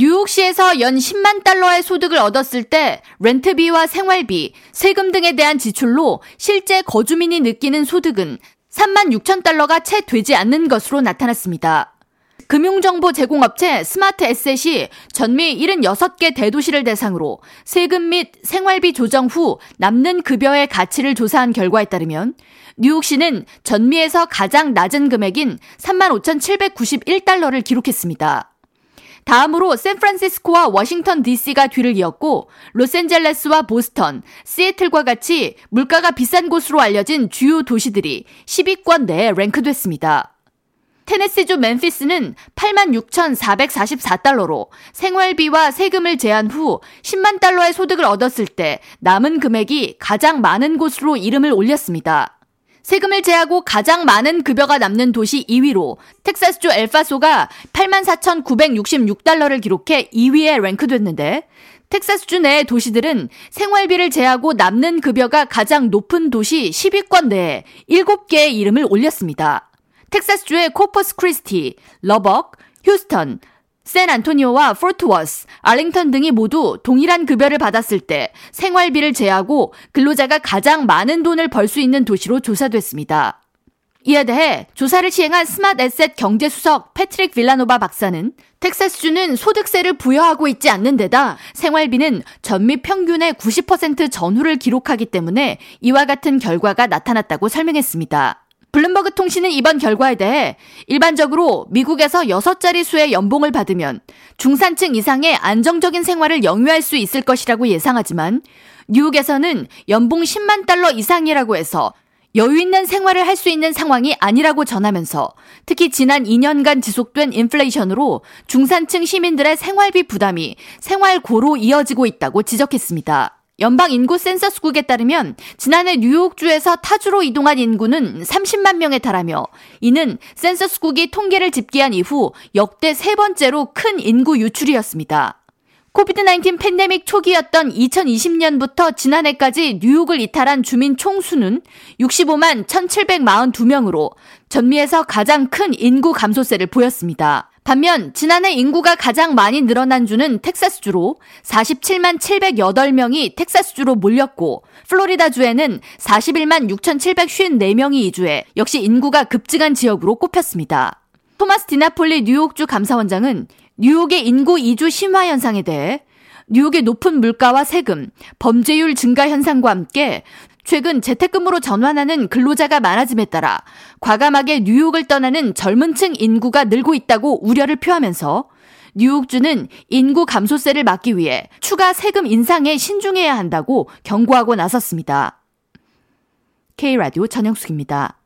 뉴욕시에서 연 10만 달러의 소득을 얻었을 때 렌트비와 생활비, 세금 등에 대한 지출로 실제 거주민이 느끼는 소득은 3만 6천 달러가 채 되지 않는 것으로 나타났습니다. 금융정보 제공업체 스마트 에셋이 전미 76개 대도시를 대상으로 세금 및 생활비 조정 후 남는 급여의 가치를 조사한 결과에 따르면 뉴욕시는 전미에서 가장 낮은 금액인 35,791달러를 기록했습니다. 다음으로 샌프란시스코와 워싱턴 DC가 뒤를 이었고 로스앤젤레스와 보스턴, 시애틀과 같이 물가가 비싼 곳으로 알려진 주요 도시들이 10위권 내에 랭크됐습니다. 테네시주 맨피스는 86,444달러로 생활비와 세금을 제한 후 10만 달러의 소득을 얻었을 때 남은 금액이 가장 많은 곳으로 이름을 올렸습니다. 세금을 제하고 가장 많은 급여가 남는 도시 2위로 텍사스주 엘파소가 84,966달러를 기록해 2위에 랭크됐는데 텍사스주 내 도시들은 생활비를 제하고 남는 급여가 가장 높은 도시 10위권 내에 7개의 이름을 올렸습니다. 텍사스주의 코퍼스 크리스티, 러벅, 휴스턴, 샌 안토니오와 포트워스, 알링턴 등이 모두 동일한 급여를 받았을 때 생활비를 제하고 근로자가 가장 많은 돈을 벌 수 있는 도시로 조사됐습니다. 이에 대해 조사를 시행한 스마트 에셋 경제수석 패트릭 빌라노바 박사는 텍사스주는 소득세를 부여하고 있지 않는 데다 생활비는 전미 평균의 90% 전후를 기록하기 때문에 이와 같은 결과가 나타났다고 설명했습니다. 블룸버그 통신은 이번 결과에 대해 일반적으로 미국에서 6자리 수의 연봉을 받으면 중산층 이상의 안정적인 생활을 영위할 수 있을 것이라고 예상하지만 뉴욕에서는 연봉 10만 달러 이상이라고 해서 여유 있는 생활을 할 수 있는 상황이 아니라고 전하면서 특히 지난 2년간 지속된 인플레이션으로 중산층 시민들의 생활비 부담이 생활고로 이어지고 있다고 지적했습니다. 연방 인구 센서스국에 따르면 지난해 뉴욕주에서 타주로 이동한 인구는 30만 명에 달하며 이는 센서스국이 통계를 집계한 이후 역대 세 번째로 큰 인구 유출이었습니다. 코비드-19 팬데믹 초기였던 2020년부터 지난해까지 뉴욕을 이탈한 주민 총수는 65만 1742명으로 전미에서 가장 큰 인구 감소세를 보였습니다. 반면 지난해 인구가 가장 많이 늘어난 주는 텍사스주로 47만 708명이 텍사스주로 몰렸고 플로리다주에는 41만 6,754명이 이주해 역시 인구가 급증한 지역으로 꼽혔습니다. 토마스 디나폴리 뉴욕주 감사원장은 뉴욕의 인구 이주 심화 현상에 대해 뉴욕의 높은 물가와 세금, 범죄율 증가 현상과 함께 최근 재택근무로 전환하는 근로자가 많아짐에 따라 과감하게 뉴욕을 떠나는 젊은 층 인구가 늘고 있다고 우려를 표하면서 뉴욕주는 인구 감소세를 막기 위해 추가 세금 인상에 신중해야 한다고 경고하고 나섰습니다. K라디오 전영숙입니다.